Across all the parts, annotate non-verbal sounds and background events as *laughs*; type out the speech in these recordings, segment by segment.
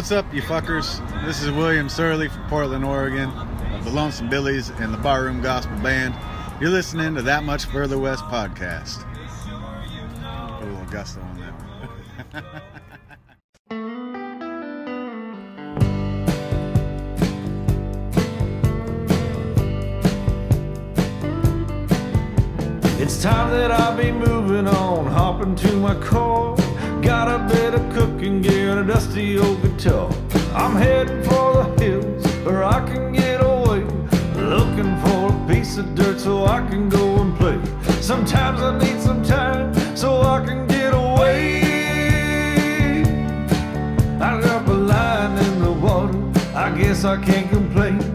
What's up, you fuckers? This is William Surley from Portland, Oregon, of the Lonesome Billies and the Barroom Gospel Band. You're listening to That Much Further West podcast. Put a little gusto on that one. It's time that I be moving on, hopping to my car. Got a bit of cooking gear and a dusty old guitar. I'm heading for the hills where I can get away. Looking for a piece of dirt so I can go and play. Sometimes I need some time so I can get away. I drop a line in the water, I guess I can't complain.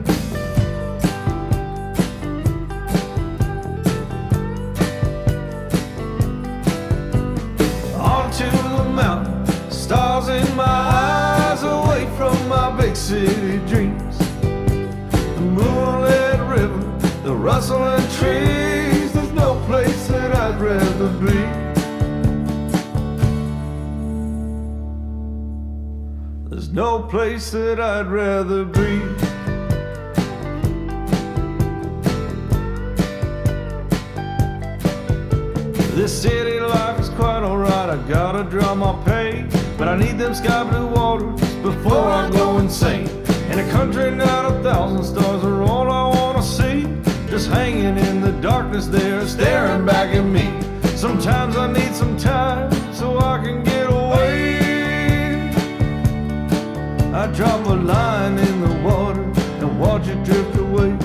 Rustling trees. There's no place that I'd rather be. There's no place that I'd rather be. This city life is quite alright. I gotta draw my pay, but I need them sky blue waters before I go insane. In a country not a thousand stars are all I wanna see. Just hanging in the darkness there, staring back at me. Sometimes I need some time so I can get away. I drop a line in the water and watch it drift away.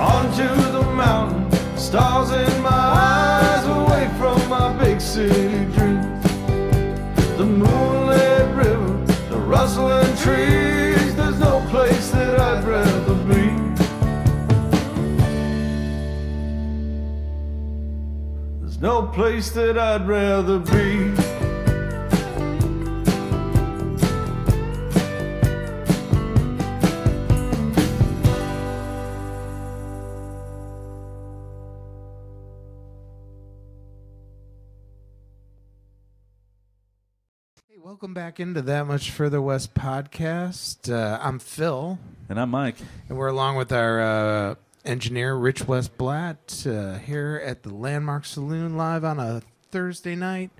onto the mountain. Stars in no place that I'd rather be. Hey, welcome back into That Much Further West podcast. Uh, I'm Phil, And I'm Mike. and we're along with our uh, engineer, Rich West Blatt, uh, here at the Landmark Saloon live on a Thursday night.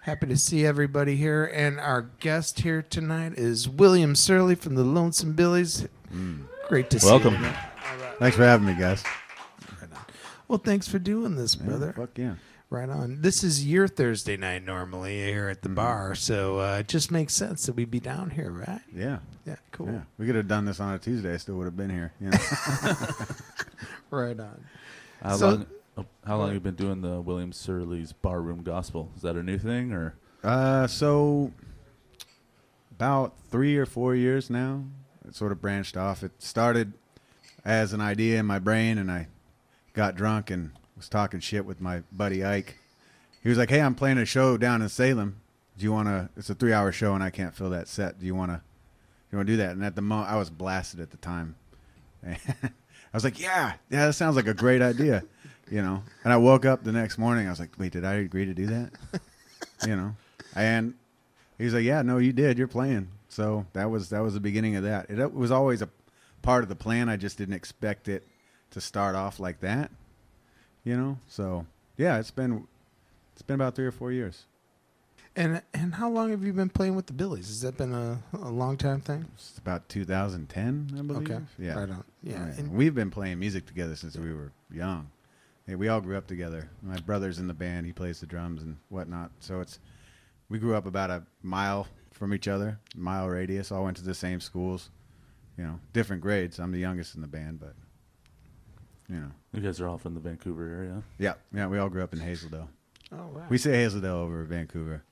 Happy to see everybody here. And our guest here tonight is William Surley from the Lonesome Billies. Great to Welcome. see you. Welcome. Thanks for having me, guys. Well, thanks for doing this, brother. Fuck yeah. Right on. This is your Thursday night normally here at the bar, so uh, it just makes sense that we'd be down here, right? Yeah. Yeah, cool. Yeah. We could have done this on a Tuesday. I still would have been here. You know? *laughs* Right on. How So- long? oh, How long have you been doing the William Surley's Barroom Gospel? Is that a new thing or? Uh, so about three or four years now, it sort of branched off. It started as an idea in my brain, and I got drunk and was talking shit with my buddy Ike. He was like, "Hey, I'm playing a show down in Salem. Do you want to? It's a three-hour show, and I can't fill that set. Do you want to? You want to do that?" And at the moment, I was blasted at the time. *laughs* I was like, "Yeah, yeah, that sounds like a great idea." *laughs* You know, and I woke up the next morning. I was like, "Wait, did I agree to do that?" *laughs* you know and he was like yeah no you did you're playing so that was that was the beginning of that it was always a part of the plan i just didn't expect it to start off like that you know so yeah it's been it's been about three or four years And and how long have you been playing with the Billies? Has that been a, a long time thing? it's about 2010 i believe Okay. yeah Right on. Yeah. Right. And, we've been playing music together since we were young Yeah, we all grew up together my brother's in the band he plays the drums and whatnot so it's we grew up about a mile from each other mile radius all went to the same schools you know different grades i'm the youngest in the band but you know You guys are all from the Vancouver area. yeah yeah we all grew up in Hazel Dell oh wow. we say Hazel Dell over vancouver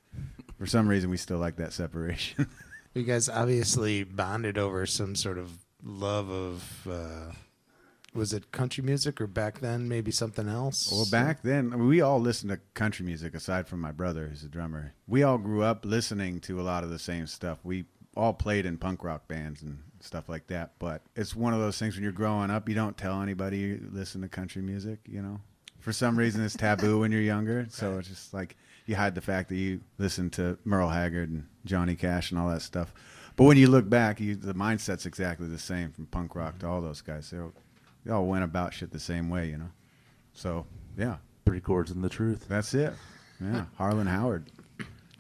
for some reason we still like that separation *laughs* you guys obviously bonded over some sort of love of uh, was it country music or back then maybe something else? Well, back then, I mean, we all listened to country music aside from my brother, who's a drummer. We all grew up listening to a lot of the same stuff. We all played in punk rock bands and stuff like that. But it's one of those things when you're growing up, you don't tell anybody you listen to country music, you know? For some reason, it's taboo when you're younger. *laughs* So it's just like you hide the fact that you listen to Merle Haggard and Johnny Cash and all that stuff. But when you look back, you, the mindset's exactly the same from punk rock mm-hmm. to all those guys. They all, they all went about shit the same way, you know. So yeah, Three chords and the truth. that's it. Yeah, *laughs* Harlan Howard.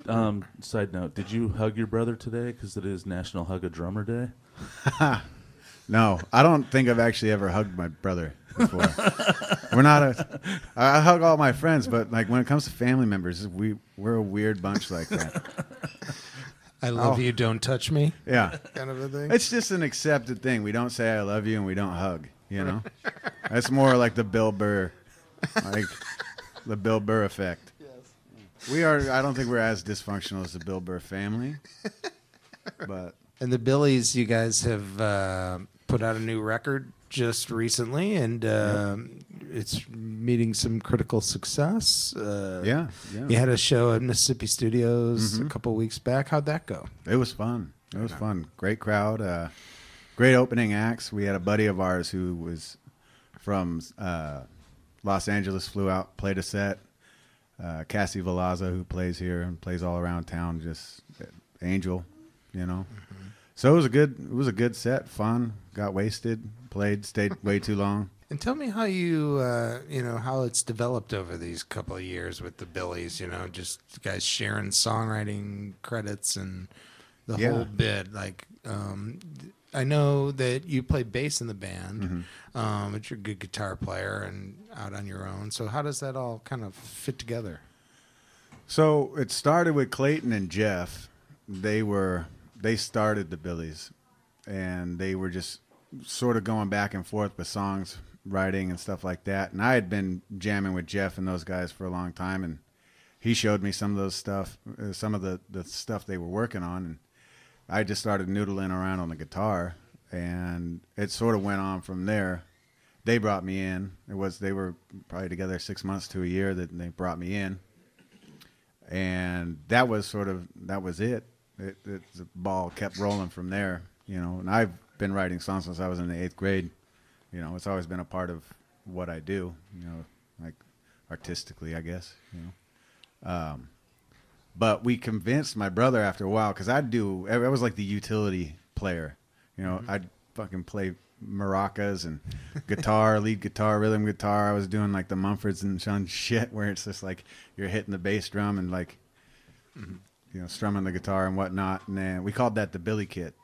Um, side note: Did you hug your brother today? Because it is National Hug a Drummer Day. *laughs* No, I don't think I've actually ever hugged my brother before. we're not a. I hug all my friends, but like when it comes to family members, we we're a weird bunch like that. I love Oh. you, don't touch me, Yeah, kind of a thing. it's just an accepted thing. We don't say I love you and we don't hug. You know, that's more like the Bill Burr, like the Bill Burr effect. We are. I don't think we're as dysfunctional as the Bill Burr family, *laughs* but And the Billies, you guys have uh, put out a new record just recently, and um it's meeting some critical success. Uh, yeah, yeah. You had a show at Mississippi Studios Mm-hmm. a couple weeks back. How'd that go? It was fun. It was fun. Great crowd. Uh, great opening acts. We had a buddy of ours who was from uh, Los Angeles, flew out, played a set. Uh, Kassi Valazza, who plays here and plays all around town, just angel, you know. So it was a good. It was a good set. Fun. Got wasted. Played. Stayed *laughs* way too long. And tell me how you, uh, you know, how it's developed over these couple of years with the Billies. You know, just guys sharing songwriting credits and the Yeah. whole bit. Like, um, I know that you play bass in the band, Mm-hmm. um, but you're a good guitar player and out on your own. So how does that all kind of fit together? So it started with Clayton and Jeff. They were they started the Billies, and they were just sort of going back and forth with songs, writing and stuff like that. And I had been jamming with Jeff and those guys for a long time, and he showed me some of those stuff, uh, some of the the stuff they were working on, and I just started noodling around on the guitar, and it sort of went on from there. They brought me in. It was they were probably together six months to a year that they brought me in and that was sort of that was it. It, it. The ball kept rolling from there, you know. And I've been writing songs since I was in the eighth grade. You know, it's always been a part of what I do. You know, like artistically, I guess. You know. Um, but we convinced my brother after a while because I'd do. I was like the utility player. You know, I'd fucking play maracas and guitar, *laughs* lead guitar, rhythm guitar. I was doing like the Mumfords and Sons shit where it's just like you're hitting the bass drum and like you know strumming the guitar and whatnot. And then we called that the Billy Kit.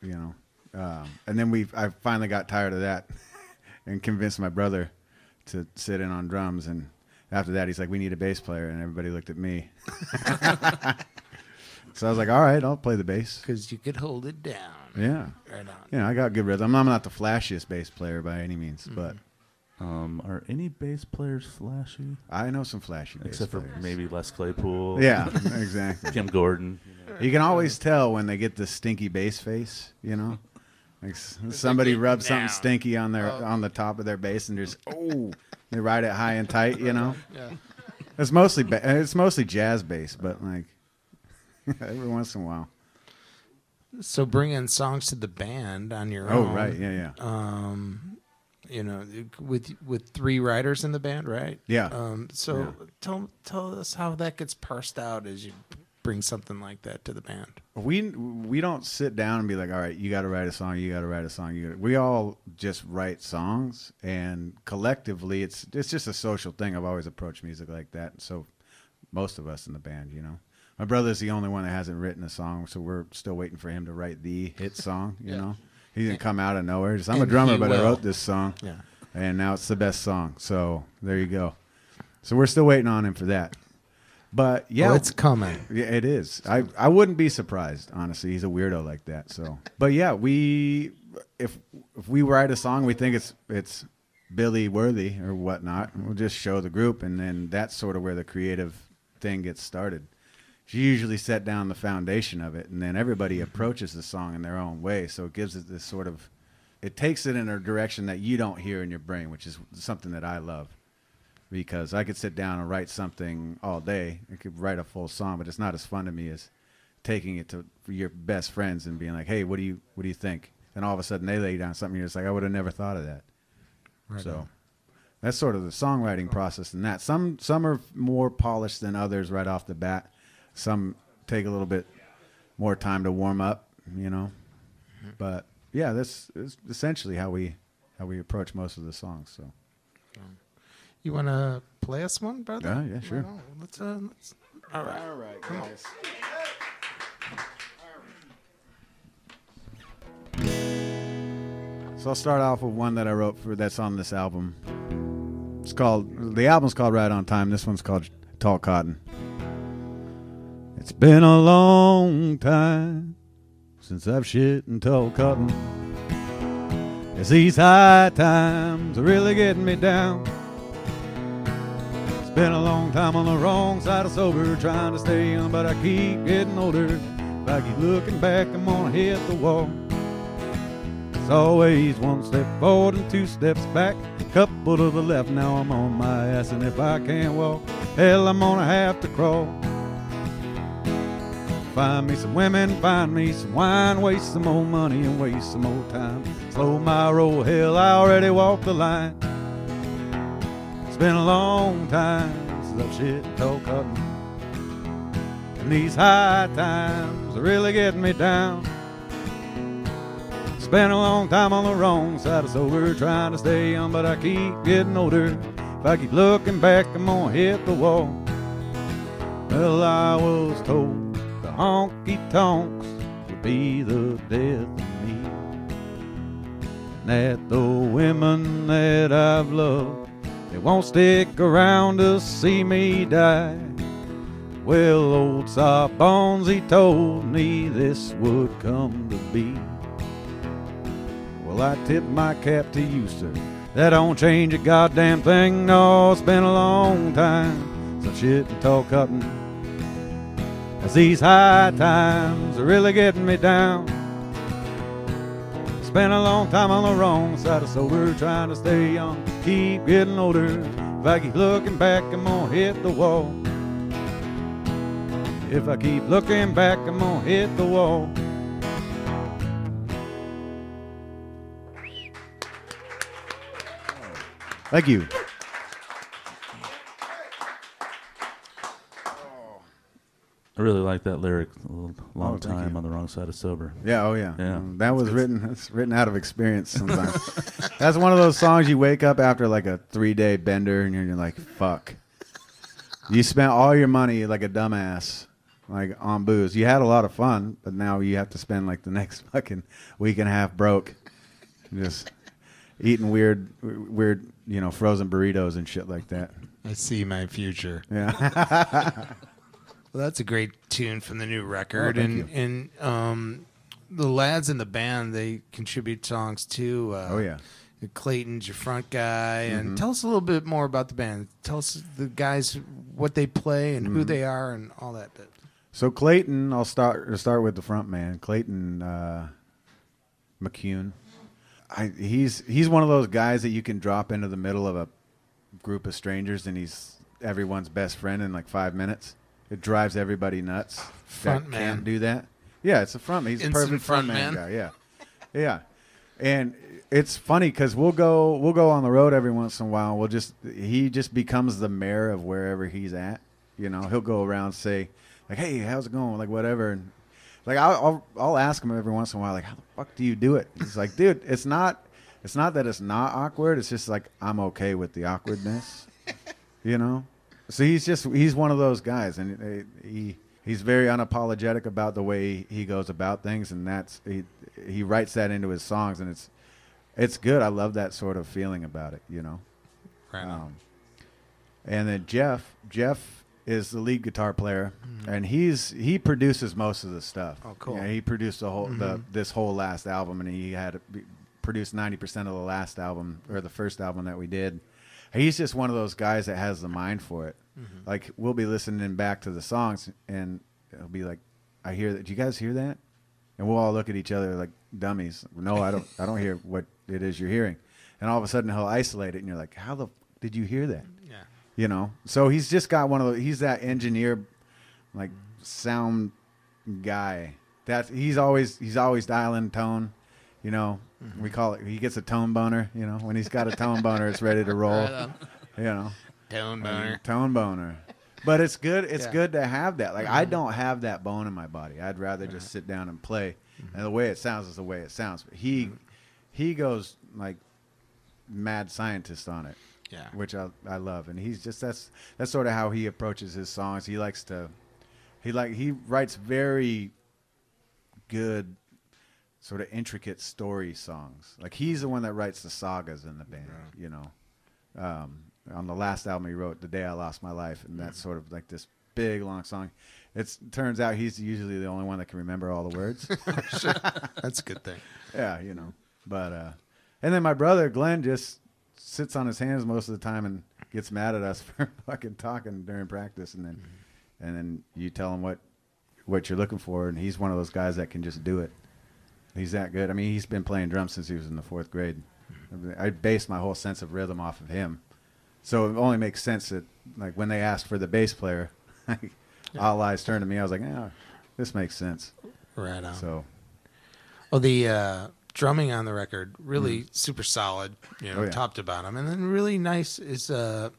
You know, um, and then we I finally got tired of that *laughs* and convinced my brother to sit in on drums and. After that, he's like, "We need a bass player," and everybody looked at me. *laughs* so I was like, "All right, I'll play the bass." Because you could hold it down. Yeah, Right on. yeah, I got good rhythm. I'm not the flashiest bass player by any means, but Um, are any bass players flashy? I know some flashy bass Except for players. maybe Les Claypool. Yeah, *laughs* exactly. Kim Gordon. You can always tell when they get the stinky bass face, you know? Like somebody rubs something stinky on their on the top of their bass and just *laughs* oh, they ride it high and tight, you know? *laughs* Yeah. It's mostly ba- it's mostly jazz bass, but like *laughs* every once in a while. So bringing songs to the band on your own. Oh, own. right, yeah, yeah. um, you know, with with three writers in the band, right? Yeah. Um, so Yeah. tell tell us how that gets parsed out as you bring something like that to the band. We we don't sit down and be like, all right, you got to write a song, you got to write a song. You gotta, we all just write songs, and collectively, it's it's just a social thing. I've always approached music like that. So most of us in the band, you know, my brother's the only one that hasn't written a song, so we're still waiting for him to write the hit song. You Yeah. know, he didn't come out of nowhere. Just, I'm a drummer, he but I wrote this song, Yeah. and now it's the best song. So there you go. So we're still waiting on him for that. But oh, yeah, Well, it's coming. yeah, it is. I I wouldn't be surprised, honestly. He's a weirdo like that. So, but yeah, we if if we write a song, we think it's it's Billy worthy or whatnot, we'll just show the group, and then that's sort of where the creative thing gets started. She usually set down the foundation of it, and then everybody mm-hmm. approaches the song in their own way. So it gives it this sort of, it takes it in a direction that you don't hear in your brain, which is something that I love because I could sit down and write something all day. I could write a full song, but it's not as fun to me as taking it to your best friends and being like, "Hey, what do you what do you think?" And all of a sudden they lay down something you're just like, "I would have never thought of that." Right so on. That's sort of the songwriting process. And that some some are more polished than others right off the bat. Some take a little bit more time to warm up. You know, mm-hmm. but yeah, this is essentially how we how we approach most of the songs. So You want to play us one, brother? Yeah, yeah, sure. Right. Let's, uh, let's, all right. all right, guys. So I'll start off with one that I wrote for that's on this album. It's called the album's called Right on Time. This one's called Tall Cotton. It's been a long time since I've shit in tall cotton. As these high times are really getting me down. Been a long time on the wrong side of sober, trying to stay young, but I keep getting older. If I keep looking back, I'm gonna hit the wall. It's always one step forward and two steps back, a couple to the left. Now I'm on my ass, and if I can't walk, hell, I'm gonna have to crawl. Find me some women, find me some wine, waste some more money and waste some more time. Slow my roll, hell, I already walked the line. It's been a long time since I've shit tall cotton. And these high times are really getting me down. It's been a long time on the wrong side of sober, trying to stay young, but I keep getting older. If I keep looking back, I'm gonna hit the wall. Well, I was told the honky tonks would be the death of me. And that the women that I've loved, they won't stick around to see me die. Well, old Sawbones, he told me this would come to be. Well, I tip my cap to you, sir. That don't change a goddamn thing. No, it's been a long time since shit and tall cotton. These high times are really getting me down. Spent a long time on the wrong side of sober, trying to stay young, keep getting older. If I keep looking back, I'm gonna hit the wall. If I keep looking back, I'm gonna hit the wall. Thank you. I really like that lyric. A long Oh, time on the wrong side of sober. Yeah, oh yeah. Yeah. Um, that was written that's written out of experience *laughs* sometimes. that's one of those songs you wake up after like a three day bender and you're, you're like, fuck. You spent all your money like a dumbass, like on booze. You had a lot of fun, but now you have to spend like the next *laughs* fucking week and a half broke. Just eating weird weird, you know, frozen burritos and shit like that. I see my future. Yeah. *laughs* Well, that's a great tune from the new record, Oh, and you. and um, the lads in the band they contribute songs too. Uh, oh yeah. Clayton's your front guy, Mm-hmm. and tell us a little bit more about the band. Tell us the guys what they play and Mm-hmm. who they are and all that bit. So Clayton, I'll start start with the front man, Clayton uh, McCune. I, he's he's one of those guys that you can drop into the middle of a group of strangers, and he's everyone's best friend in like five minutes. It drives everybody nuts. Front that man. can't do that. Yeah, it's a front man. He's a perfect front front man man. guy. Yeah, yeah. And it's funny because we'll go we'll go on the road every once in a while. We'll just he just becomes the mayor of wherever he's at. You know, he'll go around and say like, "Hey, how's it going?" Like whatever. And like I'll, I'll I'll ask him every once in a while like, "How the fuck do you do it?" He's like, "Dude, it's not it's not that it's not awkward. It's just like I'm okay with the awkwardness." you know. So he's just he's one of those guys, and he he's very unapologetic about the way he goes about things, and that's he he writes that into his songs, and it's it's good. I love that sort of feeling about it, you know. Right. Um, and then Jeff, Jeff is the lead guitar player, and he's he produces most of the stuff. Oh, cool. Yeah, he produced the whole the this whole last album, and he had produced ninety percent of the last album or the first album that we did. He's just one of those guys that has the mind for it. Mm-hmm. Like we'll be listening back to the songs, and it'll be like, "I hear that. Do you guys hear that?" And we'll all look at each other like dummies. No, I don't. I don't hear *laughs* what it is you're hearing. And all of a sudden, he'll isolate it, and you're like, "How the f- did you hear that?" yeah. You know. So he's just got one of the. He's that engineer, like mm-hmm. sound guy. That's he's always he's always dialing tone, You know, Mm-hmm. we call it. He gets a tone boner. You know, when he's got a tone boner, it's ready to roll. Right. You know, Tone boner. tone boner. But it's good. It's Yeah. Mm-hmm. good to have that. Like I don't have that bone in my body. I'd rather just sit down and play. Mm-hmm. And the way it sounds is the way it sounds. But he he goes like mad scientist on it Yeah. which I, I love and he's just that's that's sort of how he approaches his songs he likes to he like he writes very good sort of intricate story songs. Like he's the one that writes the sagas in the band you know? Um, on the last album he wrote the day i lost my life and that's sort of like this big long song. It turns out he's usually the only one that can remember all the words. *laughs* That's a good thing. *laughs* yeah, you know. But uh and then my brother Glenn just sits on his hands most of the time and gets mad at us *laughs* for fucking talking during practice. And then and then you tell him what what you're looking for and he's one of those guys that can just do it. He's that good. I mean, he's been playing drums since he was in the 4th grade. I base my whole sense of rhythm off of him. So it only makes sense that like when they asked for the bass player, *laughs* all eyes turned to me. I was like, "Yeah, this makes sense." Right on. So, Well, the uh, drumming on the record really super solid, you know. Oh, yeah. top to bottom, and then really nice is uh,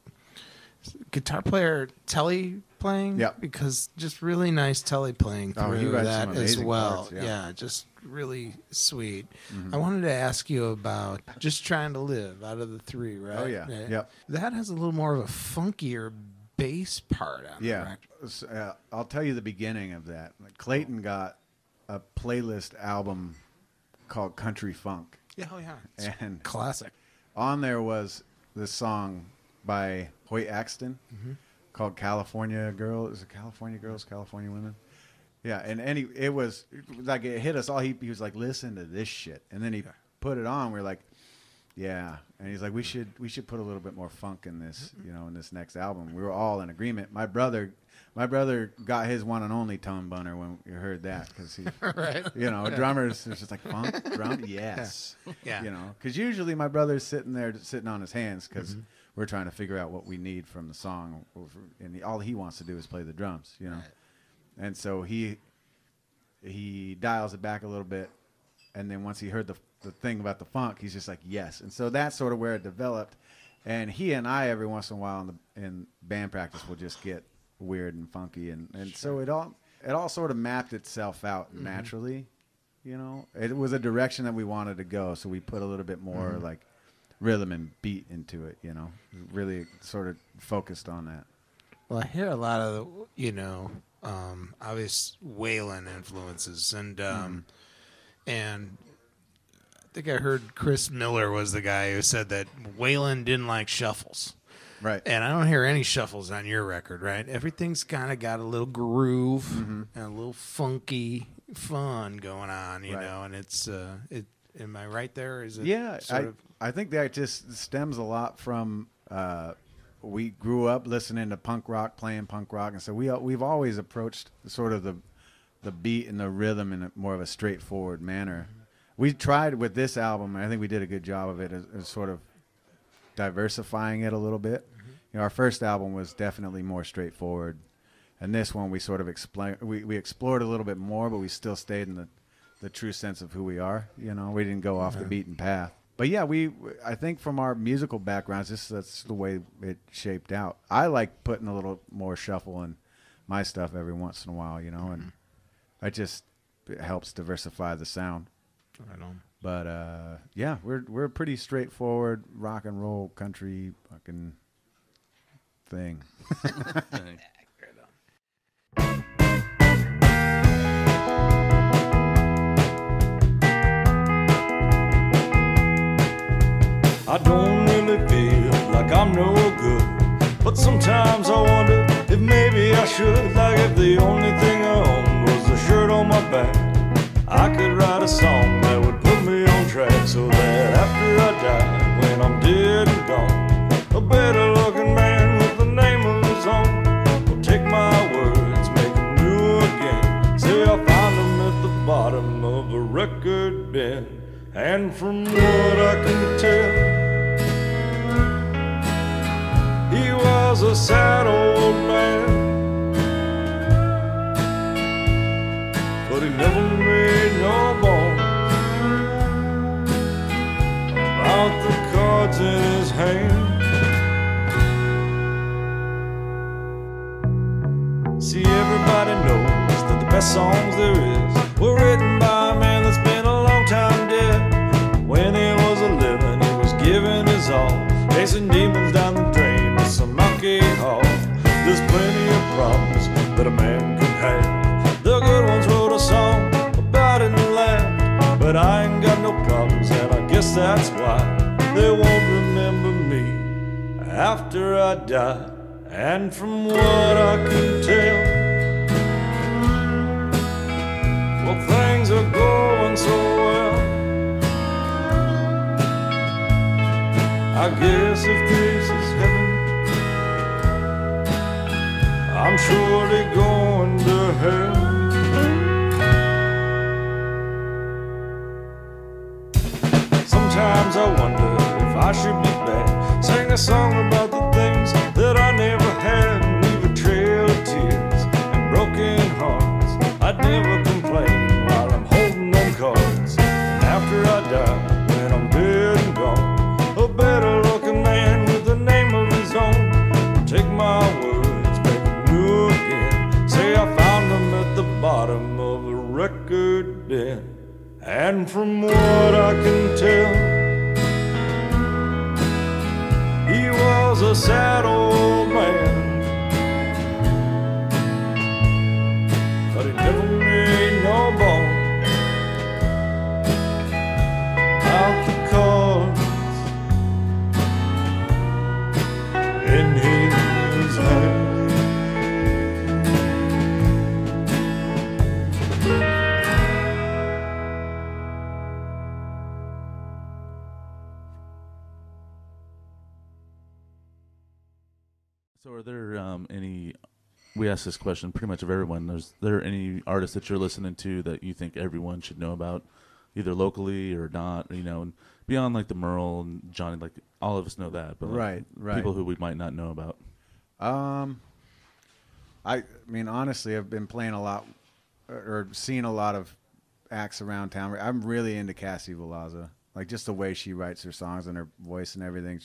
guitar player Telly playing. Yeah. because just really nice Telly playing Oh, through he that some as amazing well. parts, yeah. Mm-hmm. just really sweet. I wanted to ask you about just trying to live out of the three, right? Oh, yeah. Yep. That has a little more of a funkier bass part on the Yeah, record. S- uh, I'll tell you the beginning of that. Clayton got a playlist album called Country Funk, Yeah, oh yeah, It's and classic. on there was this song by Hoyt Axton Mm-hmm. called "California Girl." Is it California Girls, California Women? Yeah, and any it was like it hit us all. He, he was like, "Listen to this shit," and then he put it on. We are like, "Yeah," and he's like, "We should we should put a little bit more funk in this, Mm-hmm. you know, in this next album." We were all in agreement. My brother, my brother got his one and only tone boner when we heard that because he, *laughs* Right. you know, drummers is just like funk drum, *laughs* yes, Yeah. you know, because usually my brother's sitting there sitting on his hands because Mm-hmm. We're trying to figure out what we need from the song, and all he wants to do is play the drums, you know, and so he he dials it back a little bit, and then once he heard the the thing about the funk, he's just like yes, and so that's sort of where it developed, and he and I every once in a while in the in band practice will just get weird and funky, and and so it all it all sort of mapped itself out mm-hmm. naturally, you know. It was a direction that we wanted to go, so we put a little bit more mm-hmm. like rhythm and beat into it, you know. Really sort of focused on that. Well, I hear a lot of the, you know, um, obvious Waylon influences, and um, and I think I heard Chris Miller was the guy who said that Waylon didn't like shuffles, Right. and I don't hear any shuffles on your record, right? Everything's kind of got a little groove Mm-hmm. and a little funky fun going on, you Right. know, and it's uh, it. Am I right there? Is it yeah, sort I, of I think that just stems a lot from uh, we grew up listening to punk rock, playing punk rock, and so we we've always approached sort of the the beat and the rhythm in a more of a straightforward manner. We tried with this album, and I think we did a good job of it, as, as sort of diversifying it a little bit. You know, our first album was definitely more straightforward, and this one we sort of explain we, we explored a little bit more, but we still stayed in the the true sense of who we are. You know, we didn't go off the beaten path. But yeah, we I think from our musical backgrounds, this that's the way it shaped out. I like putting a little more shuffle in my stuff every once in a while, you know, and it just it helps diversify the sound. I don't. But uh, yeah, we're we're a pretty straightforward rock and roll country fucking thing. *laughs* I don't really feel like I'm no good. But sometimes I wonder if maybe I should. Like if the only thing I owned was the shirt on my back. I could write a song that would put me on track so that after I die, when I'm dead and gone, a better looking man with the name of his own will take my words, make them new again. Say I found them at the bottom of a record bin. And from what I can tell, was a sad old man, but he never made no bones about the cards in his hand. See, everybody knows that the best songs there is were written by a man that's been a long time dead. When he was a living, he was giving his all, facing demons down plenty of problems that a man can have. The good ones wrote a song about it and laughed, but I ain't got no problems, and I guess that's why they won't remember me after I die. And from what I can tell, well, things are going so well. I guess if this is I'm surely going to hell. Sometimes I wonder if I should be back, sing a song about And from what I can tell, he was a sad We ask this question pretty much of everyone. Is there any artists that you're listening to that you think everyone should know about, either locally or not? You know, and beyond like the Merle and Johnny, like all of us know that, but like, Right, right. people who we might not know about. Um, I mean, honestly, I've been playing a lot or, seeing a lot of acts around town. I'm really into Kassi Valazza. Like just the way she writes her songs and her voice and everything.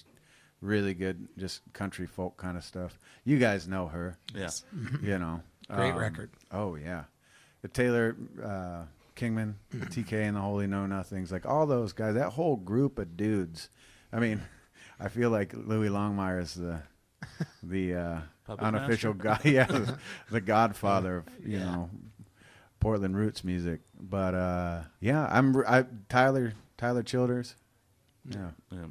Really good, just country folk kind of stuff. You guys know her, Yeah. *laughs* you know. Great Um, record. Oh yeah, the Taylor uh, Kingman, *clears throat* the TK and the Holy Know Nothings, like all those guys. That whole group of dudes. I mean, *laughs* I feel like Lewi Longmire is the *laughs* the uh, unofficial guy, yeah, the, the Godfather of you Yeah. know Portland roots music. But uh, yeah, I'm I, Tyler Tyler Childers. Yeah. Yeah.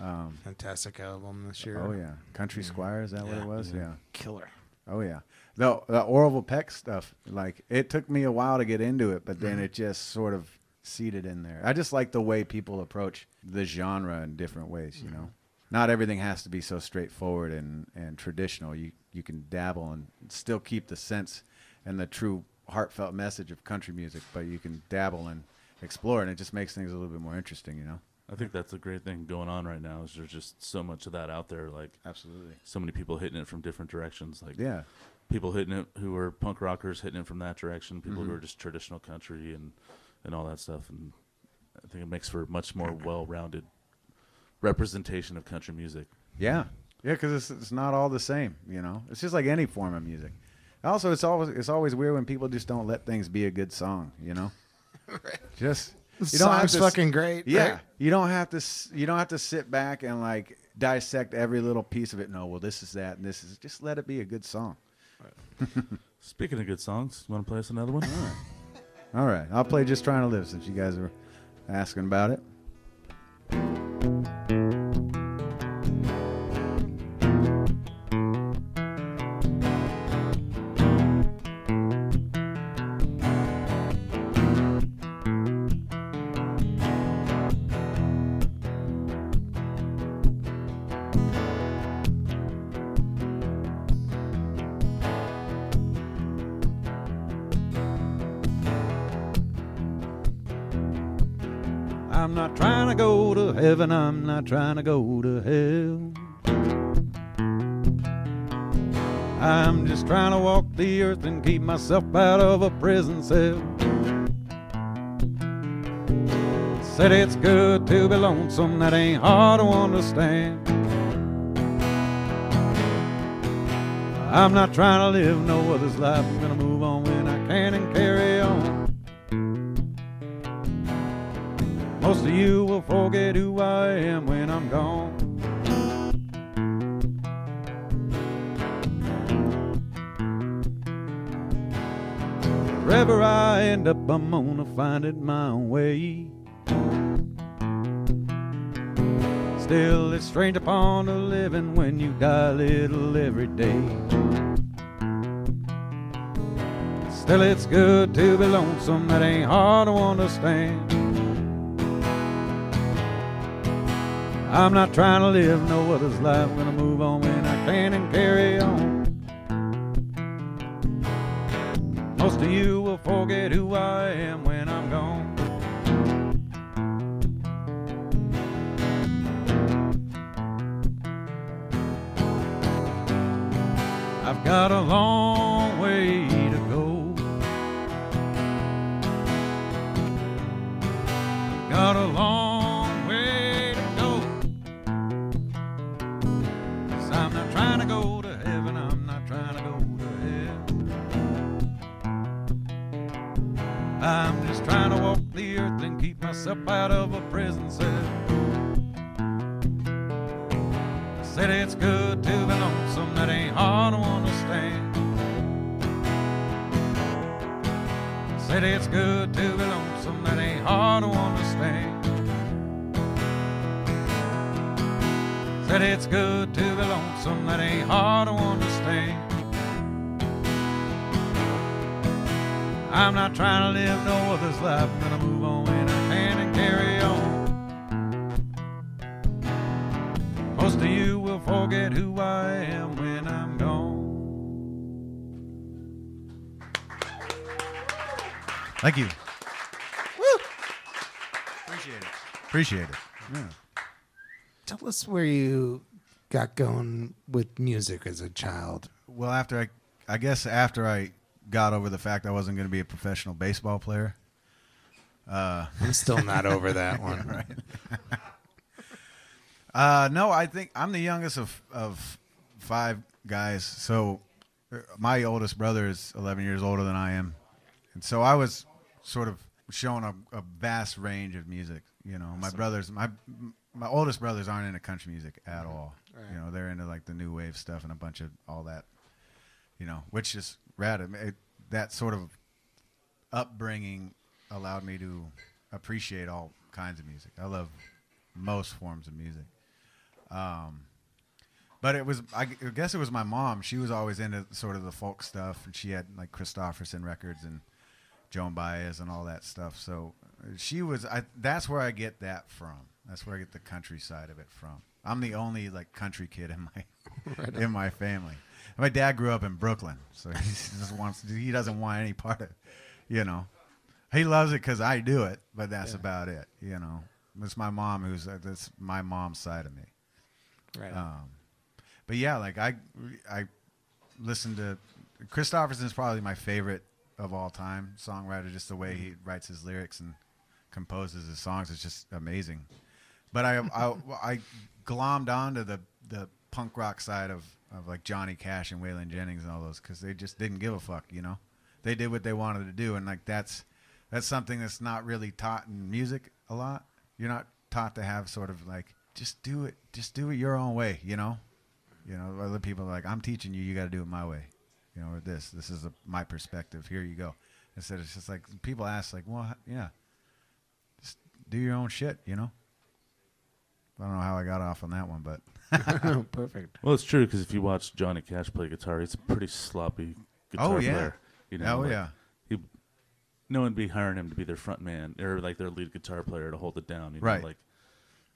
Um, Fantastic album this year. oh yeah, Country Squire is that what it was? Yeah. yeah. Killer. Oh yeah. The the Orville Peck stuff, like it took me a while to get into it, but Mm-hmm. then it just sort of seated in there. I just like the way people approach the genre in different ways, you Mm-hmm. know. Not everything has to be so straightforward and, and traditional. You you can dabble and still keep the sense and the true heartfelt message of country music, but you can dabble and explore and it just makes things a little bit more interesting, you know. I think that's a great thing going on right now. Is there's just so much of that out there. Like Absolutely. so many people hitting it from different directions. Like Yeah. people hitting it who are punk rockers hitting it from that direction. People Mm-hmm. who are just traditional country and and all that stuff. And I think it makes for a much more well-rounded representation of country music. Yeah, yeah, because it's it's not all the same. You know, it's just like any form of music. Also, it's always it's always weird when people just don't let things be a good song. You know, *laughs* just you don't have to fucking great. Yeah, right? you don't have to you don't have to sit back and like dissect every little piece of it. No, well, this is that, and this is just let it be a good song. *laughs* Speaking of good songs, you want to play us another one? All right. All right, I'll play "Just Trying to Live" since you guys were asking about it. Trying to go to hell. I'm just trying to walk the earth and keep myself out of a prison cell. Said it's good to be lonesome, that ain't hard to understand. I'm not trying to live no other's life, I'm gonna move on when I can and carry Most of you will forget who I am when I'm gone. Wherever I end up, I'm gonna find it my own way. Still, it's strange upon a living when you die a little every day. Still, it's good to be lonesome, that ain't hard to understand. I'm not trying to live no other's life, gonna move on when I can and carry on. Most of you will forget who I am when I'm gone. I've got a long way to go. Got a long just trying to walk the earth and keep myself out of a prison cell. I Said it's good to be lonesome, that ain't hard to understand. I Said it's good to be lonesome, that ain't hard to understand. Said it's good to be lonesome, that ain't hard to understand. I'm not trying to live no other's life, I'm gonna move on when I can and carry on. Most of you will forget who I am when I'm gone. Thank you. Woo! Appreciate it. Appreciate it. Yeah. Tell us where you got going with music as a child. Well, after I, I guess after I got over the fact I wasn't going to be a professional baseball player. Uh, I'm still not *laughs* over that one. right. *laughs* uh, no, I think I'm the youngest of of five guys. So uh, my oldest brother is 11 years older than I am, and so I was sort of shown a, a vast range of music. You know, my brothers, my my oldest brothers aren't into country music at all. You know, they're into like the new wave stuff and a bunch of all that. You know, which is rad. It, that sort of upbringing allowed me to appreciate all kinds of music. I love most forms of music. Um, but it was, I guess it was my mom. She was always into sort of the folk stuff, and she had like Kristofferson records and Joan Baez and all that stuff. So uh, she was, I, that's where I get that from. That's where I get the countryside of it from. I'm the only like country kid in my *laughs* in my family. My dad grew up in Brooklyn, so *laughs* he just wants he doesn't want any part of, you know, he loves it because I do it, but that's about it. You know, it's my mom who's uh, that's my mom's side of me. Right. Um, but yeah, like I I listen to Kristofferson is probably my favorite of all time songwriter. Just the way he writes his lyrics and composes his songs is just amazing. But I I, I glommed onto the the punk rock side of of like Johnny Cash and Waylon Jennings and all those because they just didn't give a fuck. You know, they did what they wanted to do, and like that's that's something that's not really taught in music a lot. You're not taught to have sort of like just do it, just do it your own way. You know, you know, other people are like, I'm teaching you, you got to do it my way. You know, or this, this is a, my perspective. Here you go. Instead, it's just like people ask, like, well, yeah, just do your own shit. You know. I don't know how I got off on that one, but *laughs* *laughs* Perfect. Well, it's true because if you watch Johnny Cash play guitar, he's a pretty sloppy guitar Oh, yeah. player. You know, oh like, yeah, he, no one would be hiring him to be their front man or like their lead guitar player to hold it down. You know? Right. Like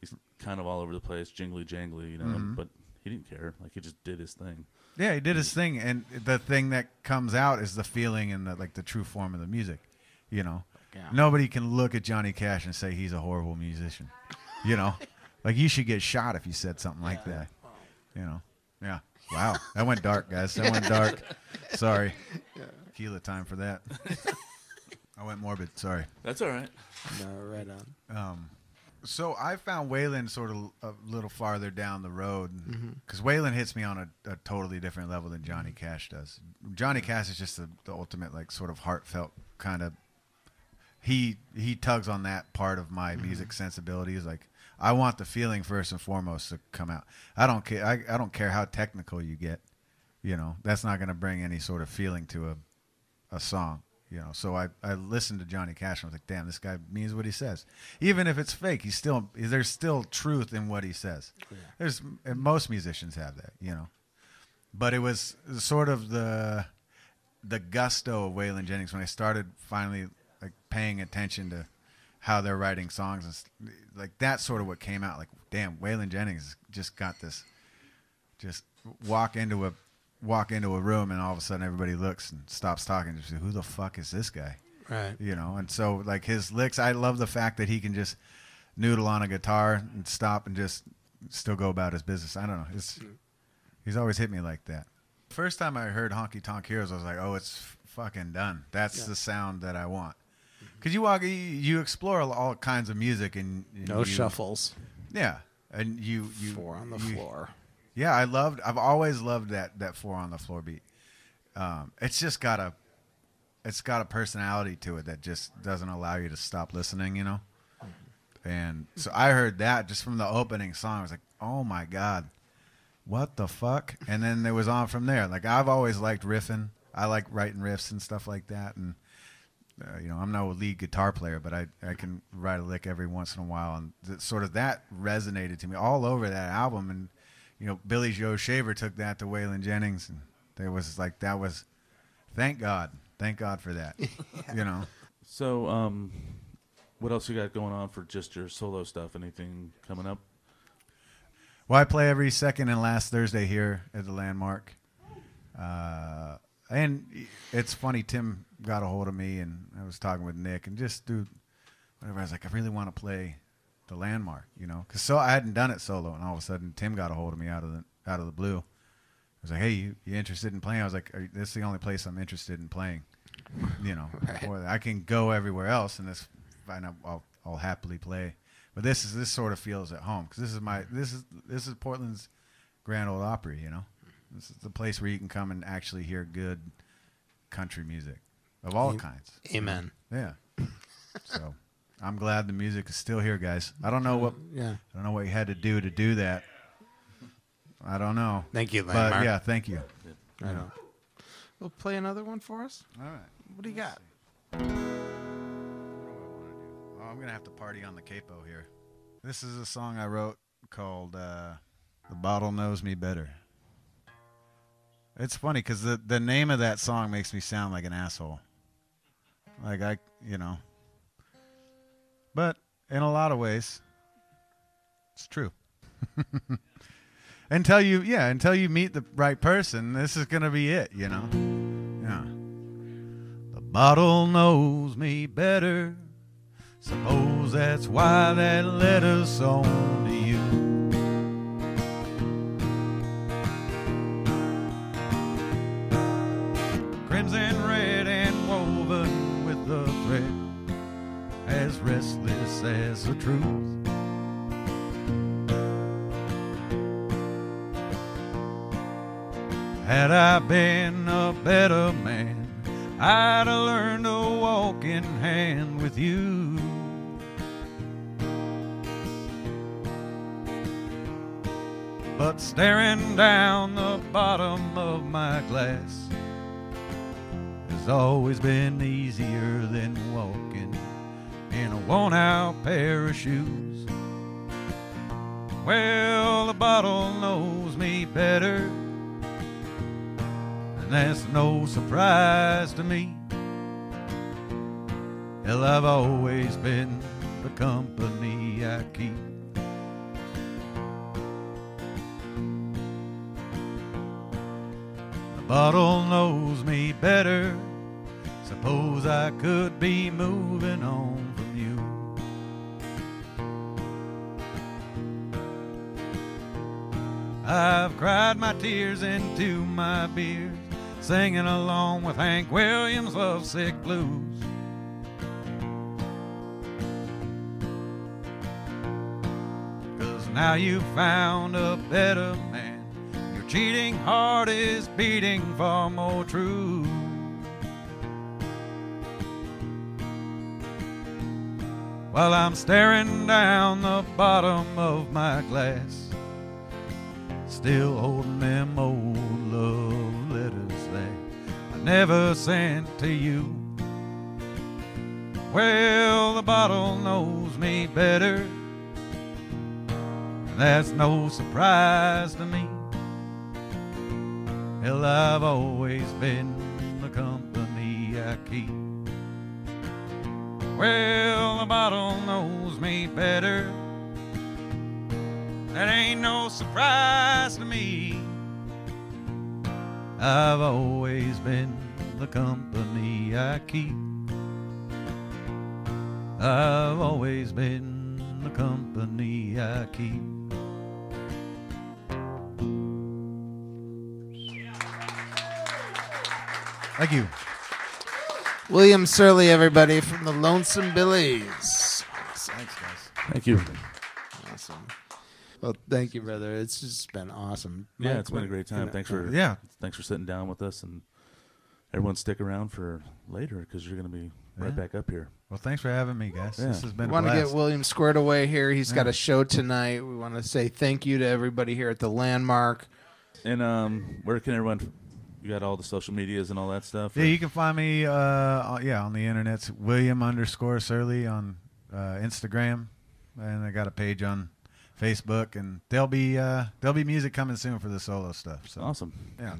he's kind of all over the place, jingly jangly. You know, Mm-hmm. but he didn't care. Like he just did his thing. yeah, he did his thing, and the thing that comes out is the feeling and the like the true form of the music. You know, Yeah. nobody can look at Johnny Cash and say he's a horrible musician. You know, *laughs* like you should get shot if you said something like that. You know, yeah. Wow, that went dark, guys. That went dark. *laughs* Sorry, tequila time for that. *laughs* I went morbid. Sorry. That's all right. No, right on. Um, So I found Waylon sort of a little farther down the road Mm-hmm. because Waylon hits me on a, a totally different level than Johnny Cash does. Johnny Cash is just the, the ultimate like sort of heartfelt kind of. He he tugs on that part of my Mm-hmm. music sensibilities. Like I want the feeling first and foremost to come out. I don't care. I, I don't care how technical you get. You know that's not going to bring any sort of feeling to a a song. You know, so I, I listened to Johnny Cash and I was like, damn, this guy means what he says. Even if it's fake, he's still there's still truth in what he says. There's and most musicians have that, you know. But it was sort of the the gusto of Waylon Jennings when I started finally like paying attention to how they're writing songs and like that's sort of what came out like damn Waylon Jennings just got this just walk into a walk into a room and all of a sudden everybody looks and stops talking just who the fuck is this guy? Right. you know and so like his licks i love the fact that he can just noodle on a guitar and stop and just still go about his business. I don't know. It's hmm. he's always hit me like that. First time i heard honky tonk heroes i was like oh it's fucking done. That's Yeah. the sound that i want because you walk you, explore all kinds of music and, and No you- shuffles. yeah and you you Four on the you- floor. yeah, I loved. I've always loved that that four on the floor beat. Um, it's just got a, it's got a personality to it that just doesn't allow you to stop listening. You know. And so I heard that just from the opening song. I was like, oh my god, what the fuck? And then it was on from there. Like I've always liked riffing. I like writing riffs and stuff like that. And uh, you know, I'm no a lead guitar player, but I, I can write a lick every once in a while, and th- sort of that resonated to me all over that album. And you know, Billy Joe Shaver took that to Waylon Jennings, and there was like that was, thank God, thank God for that. *laughs* You know, So, um, what else you got going on for just your solo stuff? Anything coming up? well, I play every second and last Thursday here at the Landmark, uh, and it's funny. Tim got a hold of me, and I was talking with Nick, and just dude, whatever. I was like, I really want to play the Landmark, you know, because so I hadn't done it solo, and all of a sudden Tim got a hold of me out of the out of the blue. I was like, "Hey, you, you interested in playing?" I was like, Are, "This is the only place I'm interested in playing." You know, *laughs* Right. I can go everywhere else, and this. I'll, I'll I'll happily play. But this is this sort of feels at home because this is my this is this is Portland's Grand Old Opry. You know, this is the place where you can come and actually hear good country music of all kinds. Amen. Yeah. so I'm glad the music is still here, guys. I don't know what Yeah. I don't know what you had to do to do that. I don't know. Thank you, But yeah, thank you. I know. We'll play another one for us. All right. What do you got? Oh, I'm gonna have to party on the capo here. This is a song I wrote called uh, "The Bottle Knows Me Better." It's funny because the the name of that song makes me sound like an asshole. Like I, you know. But in a lot of ways, it's true. *laughs* until you, yeah, until you meet the right person, this is gonna be it. You know. Yeah. The bottle knows me better. Suppose that's why that letter's on to you. Bottle knows me better. Suppose I could be moving on from you. I've cried my tears into my beers, singing along with Hank Williams' lovesick blues. Cause now you've found a better cheating heart is beating far more true. While I'm staring down the bottom of my glass, still holding them old love letters that I never sent to you. Well, the bottle knows me better. That's no surprise to me. Hell, I've always been the company I keep. Well, the bottle knows me better. That ain't no surprise to me. I've always been the company I keep. I've always been the company I keep. Thank you. William Surley, everybody, from the Lonesome Billies. Thanks, guys. Thank you. Awesome. Well, thank you, brother. It's just been awesome. Yeah, Mike, it's been a great time. Thanks for Yeah. thanks for sitting down with us, and everyone stick around for later because you're going to be right Yeah. back up here. Well, thanks for having me, guys. Yeah. This has been We want to get William squared away here. He's got a show tonight. We want to say thank you to everybody here at the Landmark. And um, where can everyone? You got all the social medias and all that stuff. Yeah, or- you can find me. Uh, yeah, on the internet's William underscore Surly on uh, Instagram, and I got a page on Facebook, and there'll be uh, there'll be music coming soon for the solo stuff. So awesome. yeah,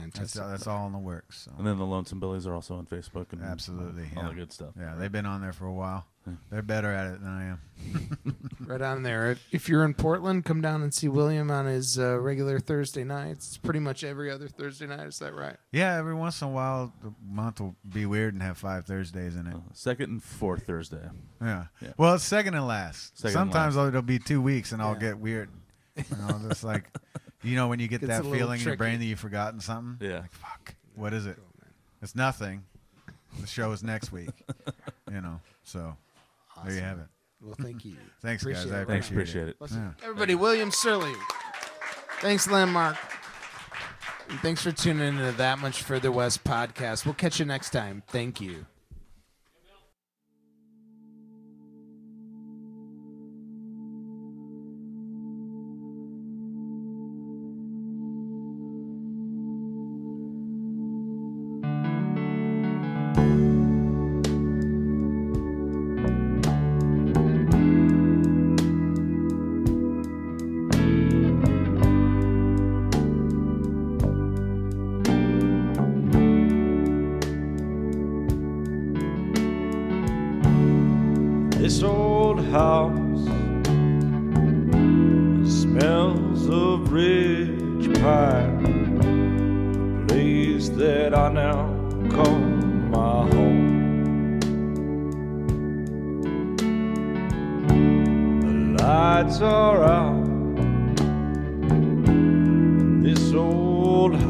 Fantastic. that's all in the works. So. And then the Lonesome Billies are also on Facebook and Absolutely, all yeah. the good stuff. Yeah, they've been on there for a while. They're better at it than I am. *laughs* right on there. If, if you're in Portland, come down and see William on his uh, regular Thursday nights. It's pretty much every other Thursday night. Is that right? Yeah, every once in a while, the month will be weird and have five Thursdays in it. Uh, second and fourth Thursday. Yeah. Yeah. Well, it's second and last. Second and Sometimes it'll be two weeks and I'll get weird. You know, just like, *laughs* you know, when you get that little feeling in your brain that you've forgotten something. Yeah. Like, fuck. What is it? It's nothing. The show is next week. *laughs* you know, so there you have it. Well, thank you. *laughs* Thanks, guys. Appreciate I it. Thanks, appreciate, appreciate it. Yeah. Everybody, William Surley. Thanks, Landmark. And thanks for tuning into That Much Further West podcast. We'll catch you next time. Thank you.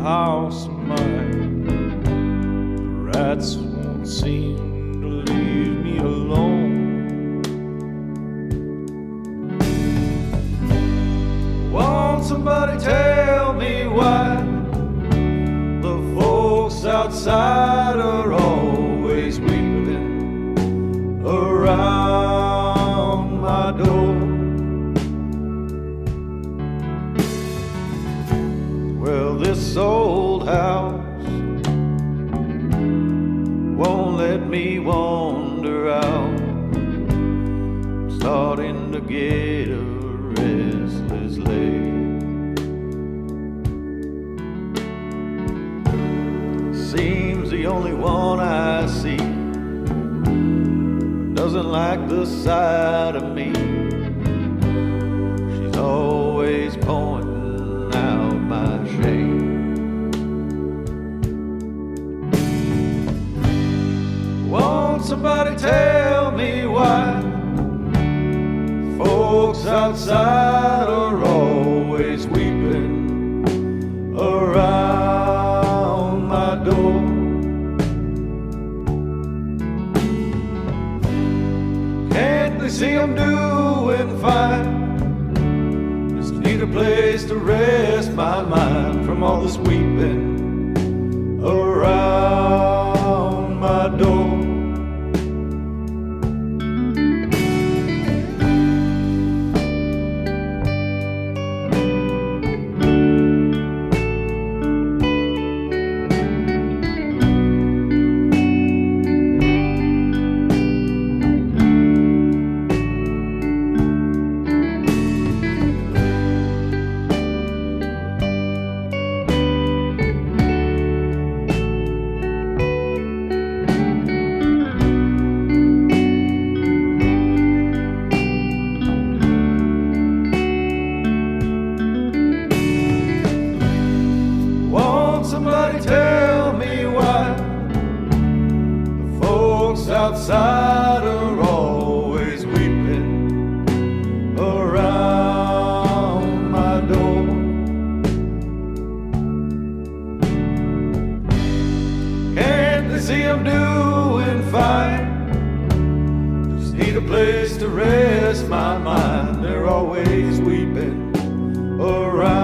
House of mine. The rats won't seem to leave me alone. Won't somebody tell me why the folks outside doesn't like the sight of me. She's always pointing out my shame. Won't somebody tell me why folks outside are always to see I'm doing fine. Just need a place to rest my mind from all this weeping around. My mind. They're always weeping around